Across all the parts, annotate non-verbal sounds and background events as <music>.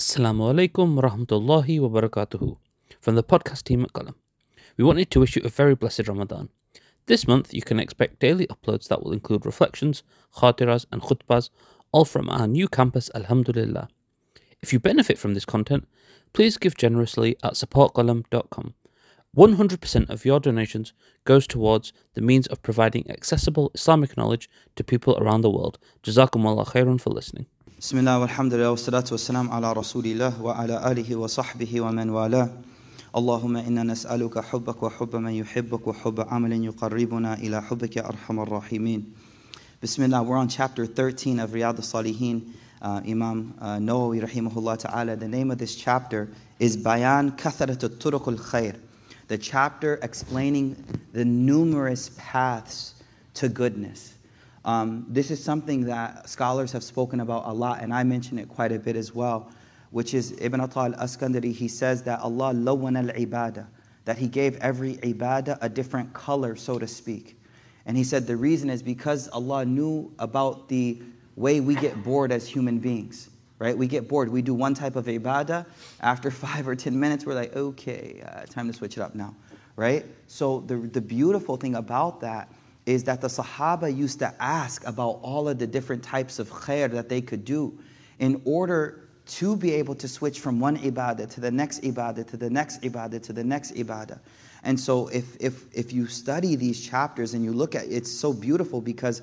Assalamu alaikum wa rahmatullahi wa barakatuhu from the podcast team at Qalam. We wanted to wish you a very blessed Ramadan. This month you can expect daily uploads that will include reflections, khatiras and khutbas, all from our new campus Alhamdulillah. If you benefit from this content, please give generously at supportqalam.com. 100% of your donations goes towards the means of providing accessible Islamic knowledge to people around the world. Jazakumullah khairun for listening. بسم الله والحمد لله والصلاة والسلام على رسول الله وعلى آله وصحبه ومن والاه اللهم إنا نسألك حبك وحب من يحبك وحب عمل يقربنا إلى حبك أرحم الراحمين بسم الله we're on chapter 13 of رياض الصالحين uh, Imam uh, Nawawi رحمه الله تعالى the name of this chapter is بيان كثرة الطرق الخير the chapter explaining the numerous paths to goodness. Um, this is something that scholars have spoken about a lot, and I mention it quite a bit as well, which is Ibn Atta al Askandari. He says that Allah lawan al ibadah, that He gave every ibadah a different color, so to speak. And he said the reason is because Allah knew about the way we get bored as human beings, right? We get bored. We do one type of ibadah. After <laughs> five or ten minutes, we're like, okay, uh, time to switch it up now, right? So the, the beautiful thing about that is that the Sahaba used to ask about all of the different types of khair that they could do in order to be able to switch from one ibadah to the next ibadah to the next ibadah to the next ibadah. And so if, if, if you study these chapters and you look at it, it's so beautiful because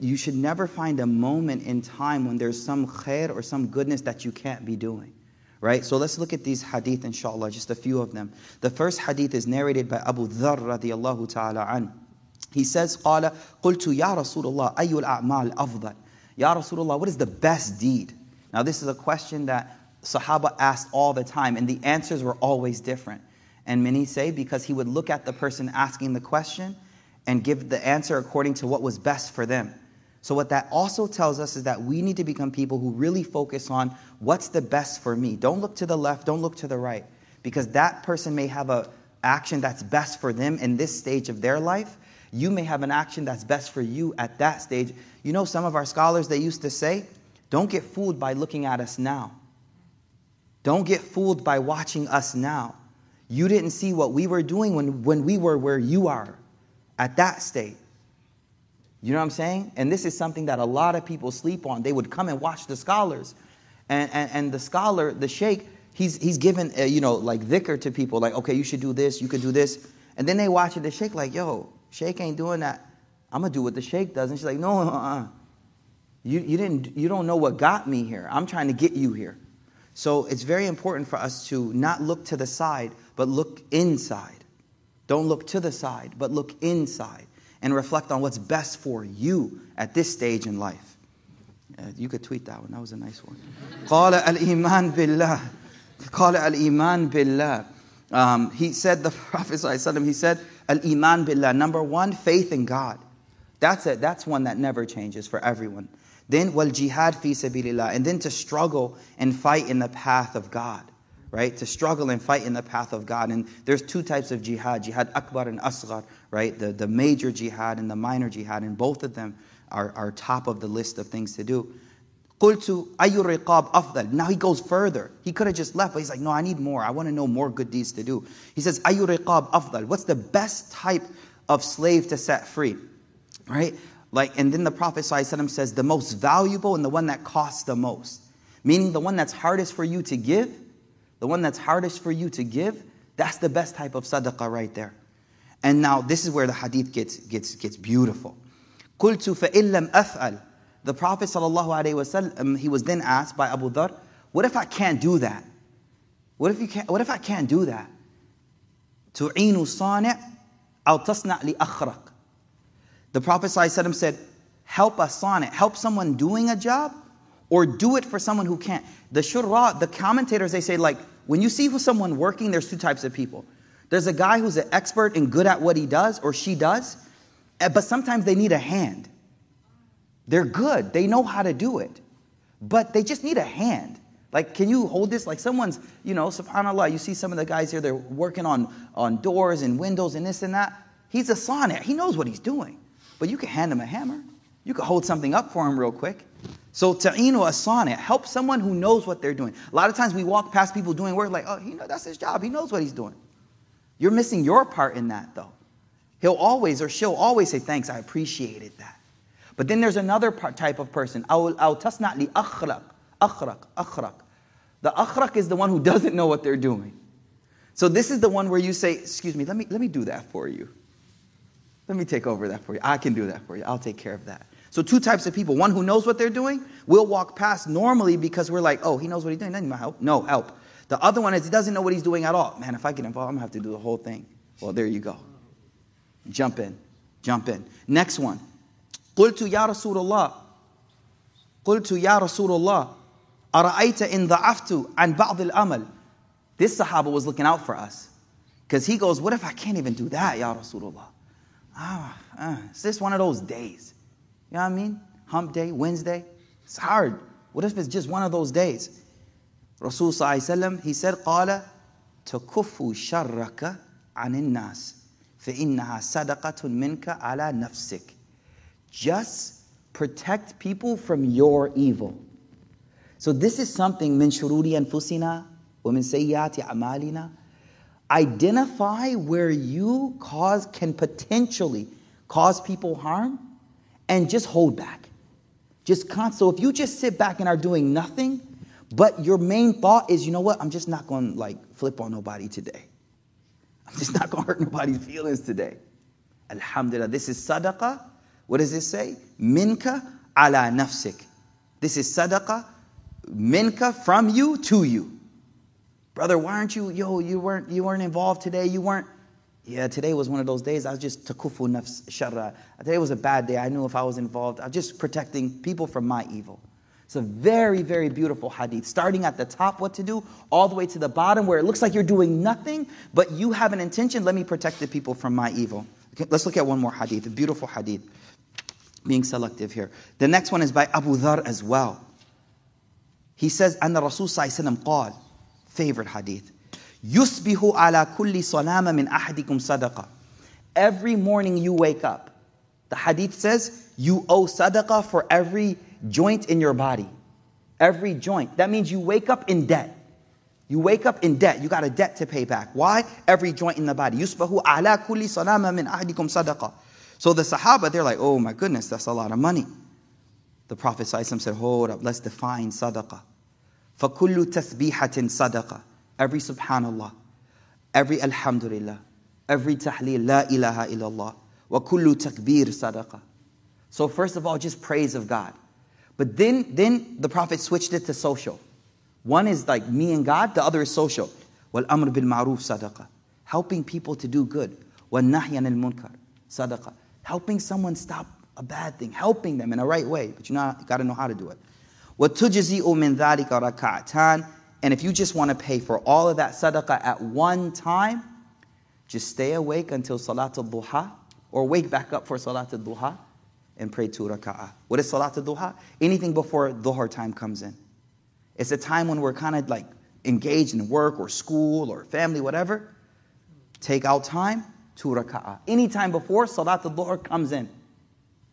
you should never find a moment in time when there's some khair or some goodness that you can't be doing. Right? So let's look at these hadith inshallah, just a few of them. The first hadith is narrated by Abu Dharr radiallahu ta'ala. He says, قال قلت يا رسول الله أي الأعمال أفضل Ya Rasulullah, what is the best deed? Now this is a question that Sahaba asked all the time and the answers were always different. And many say because he would look at the person asking the question and give the answer according to what was best for them. So what that also tells us is that we need to become people who really focus on what's the best for me. Don't look to the left, don't look to the right because that person may have a action that's best for them in this stage of their life you may have an action that's best for you at that stage. You know, some of our scholars, they used to say, don't get fooled by looking at us now. Don't get fooled by watching us now. You didn't see what we were doing when, when we were where you are at that state. You know what I'm saying? And this is something that a lot of people sleep on. They would come and watch the scholars. And, and, and the scholar, the sheikh, he's, he's given, uh, you know, like dhikr to people, like, okay, you should do this, you could do this. And then they watch it, the sheikh, like, yo, Sheikh ain't doing that. I'm gonna do what the Sheikh does. And she's like, no, uh-uh. You, you, didn't, you don't know what got me here. I'm trying to get you here. So it's very important for us to not look to the side, but look inside. Don't look to the side, but look inside and reflect on what's best for you at this stage in life. Uh, you could tweet that one. That was a nice one. قال الإيمان بالله. قال الإيمان بالله. Um, he said, the Prophet <laughs> he said, Al Iman Billah. Number one, faith in God. That's it. That's one that never changes for everyone. Then, wal jihad fi sabilillah. And then to struggle and fight in the path of God. Right? To struggle and fight in the path of God. And there's two types of jihad jihad akbar and asghar. Right? The, the major jihad and the minor jihad. And both of them are, are top of the list of things to do. قلت أي الرقاب أفضل Now he goes further. He could have just left, but he's like, no, I need more. I want to know more good deeds to do. He says, أي الرقاب أفضل What's the best type of slave to set free? Right? Like, and then the Prophet ﷺ says, the most valuable and the one that costs the most. Meaning the one that's hardest for you to give, the one that's hardest for you to give, that's the best type of sadaqah right there. And now this is where the hadith gets, gets, gets beautiful. قلت فإن لم أفعل the Prophet ﷺ, um, he was then asked by Abu Dhar, what if I can't do that? What if, you can't, what if I can't do that? تُعِينُ صَانِعْ أَوْ تَصْنَعْ لِأَخْرَقْ The Prophet ﷺ said, help a sani', help someone doing a job, or do it for someone who can't. The shura, the commentators, they say like, when you see someone working, there's two types of people. There's a guy who's an expert and good at what he does or she does, eh, but sometimes they need a hand. They're good. They know how to do it. But they just need a hand. Like, can you hold this? Like someone's, you know, subhanAllah, you see some of the guys here, they're working on, on doors and windows and this and that. He's a sani'. He knows what he's doing. But you can hand him a hammer. You can hold something up for him real quick. So ta'inu asana, help someone who knows what they're doing. A lot of times we walk past people doing work like, oh, he know that's his job. He knows what he's doing. You're missing your part in that though. He'll always or she'll always say, thanks, I appreciated that. But then there's another part, type of person. أو تصنع لأخرق أخرق أخرق. The akhraq is the one who doesn't know what they're doing. So this is the one where you say, excuse me, let me, let me do that for you. Let me take over that for you. I can do that for you. I'll take care of that. So two types of people. One who knows what they're doing will walk past normally because we're like, oh, he knows what he's doing. Doesn't need help. No help. The other one is he doesn't know what he's doing at all. Man, if I get involved, I'm gonna have to do the whole thing. Well, there you go. Jump in. Jump in. Next one. قلت يا رسول الله قلت يا رسول الله أرأيت إن ضعفت عن بعض الأمل This Sahaba was looking out for us. Because he goes, What if I can't even do that, Ya Rasulullah? Ah, ah, it's just one of those days. You know what I mean? Hump day, Wednesday. It's hard. What if it's just one of those days? Rasul sallallahu he said, قال تكف شرك عن الناس فإنها صدقة منك على نفسك. just protect people from your evil. So this is something min shururi anfusina women sayyati amalina. Identify where you cause can potentially cause people harm and just hold back. Just con- so if you just sit back and are doing nothing, but your main thought is, you know what, I'm just not going to like flip on nobody today. I'm just not going to hurt nobody's feelings today. Alhamdulillah, this is sadaqah what does it say? Minka ala nafsik. This is sadaqah. Minka from you to you. Brother, why aren't you, yo, you weren't, you weren't involved today. You weren't, yeah, today was one of those days. I was just takufu nafs sharra. Today was a bad day. I knew if I was involved, I was just protecting people from my evil. It's a very, very beautiful hadith. Starting at the top, what to do, all the way to the bottom, where it looks like you're doing nothing, but you have an intention. Let me protect the people from my evil. Okay, let's look at one more hadith, a beautiful hadith Being selective here. The next one is by Abu Dhar as well. He says, "And the Rasul قال, favorite hadith. يُسْبِهُ عَلَى كُلِّ صَلَامَ مِنْ أَحَدِكُمْ صَدَقَةً Every morning you wake up, the hadith says you owe sadaqah for every joint in your body. Every joint. That means you wake up in debt. You wake up in debt. You got a debt to pay back. Why? Every joint in the body. يُسْبَهُ عَلَى كُلِّ صَلَامَ مِنْ أَحَدِكُمْ صَدَقَةً So the Sahaba, they're like, oh my goodness, that's a lot of money. The Prophet said, hold up, let's define sadaqah. فَكُلُّ تَسْبِيحَةٍ صَدَقَةٍ every subhanallah, every alhamdulillah, every tahleel, la ilaha illallah, wa kullu takbir sadaqah. So first of all, just praise of God. But then, then the Prophet switched it to social. One is like me and God, the other is social. Wal amr bil ma'ruf sadaqah. Helping people to do good. Wal nahyan al munkar sadaqah. helping someone stop a bad thing, helping them in a the right way, but you know, gotta know how to do it. And if you just want to pay for all of that sadaqah at one time, just stay awake until Salatul Duha or wake back up for Salatul Duha and pray two raka'ah. What is Salatul Duha? Anything before Dhuhr time comes in. It's a time when we're kind of like engaged in work or school or family, whatever. Take out time two raka'ah. Anytime before Salatul Dhuhr comes in,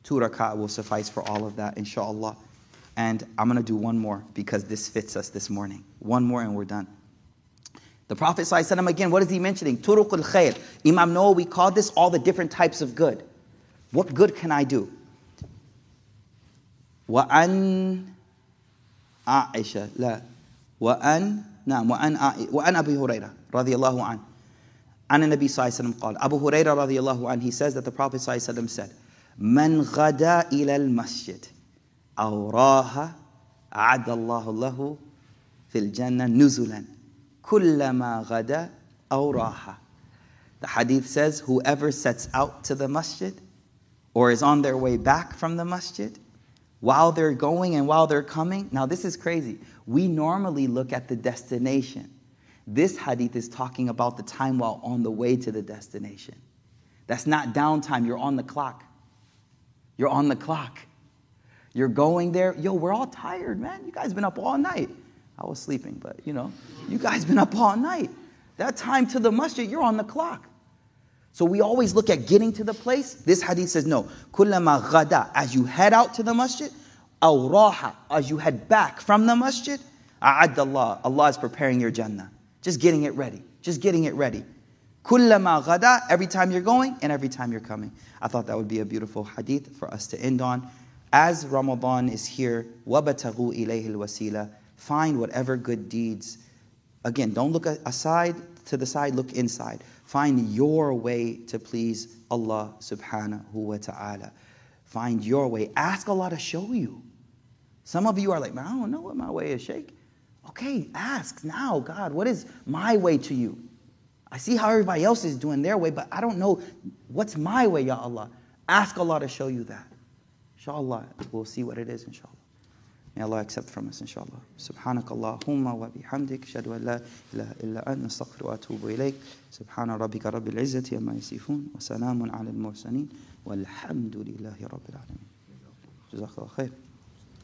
two raka'ah will suffice for all of that, inshallah. And I'm going to do one more because this fits us this morning. One more and we're done. The Prophet ﷺ, again, what is he mentioning? Turuqul khair. Imam Nawawi called this all the different types of good. What good can I do? وأن عائشة لا وأن نعم وأن وأن أبي هريرة رضي الله عنه عن النبي صلى الله عليه وسلم قال أبو هريرة رضي الله عنه he says that the Prophet صلى الله عليه وسلم said من غدا إلى المسجد أوراها أعد الله له في الجنة نزلا كلما غدا أوراها The hadith says, whoever sets out to the masjid or is on their way back from the masjid, while they're going and while they're coming, now this is crazy. We normally look at the destination. this hadith is talking about the time while on the way to the destination. That's not downtime, you're on the clock. You're on the clock. You're going there. Yo, we're all tired, man. You guys been up all night. I was sleeping, but you know, you guys been up all night. That time to the masjid, you're on the clock. So we always look at getting to the place. This hadith says no. Kullama ghada, as you head out to the masjid, awraha, as you head back from the masjid, a'adda Allah, Allah is preparing your jannah. Just getting it ready. Just getting it ready. Kullama ghada, every time you're going and every time you're coming. I thought that would be a beautiful hadith for us to end on. As Ramadan is here, وَبَتَغُوا إِلَيْهِ الْوَسِيلَةِ Find whatever good deeds. Again, don't look aside to the side, look inside. Find your way to please Allah subhanahu wa ta'ala. Find your way. Ask Allah to show you. Some of you are like, man, I don't know what my way is, Sheikh. Okay, ask now, God, what is my way to you? I see how everybody else is doing their way, but I don't know what's my way, Ya Allah. Ask Allah to show you that. Inshallah, we'll see what it is, Inshallah, May Allah accept from us, Inshallah. inshaAllah. Subhanakallahumma wa bihamdik, shadu an la ilaha illa an, nastaghfiru wa atubu ilayk. Subhana rabbika rabbil izzati amma yasifun, wa salamun ala al-mursaleen, walhamdulillahi rabbil alameen. Jazakallah khair.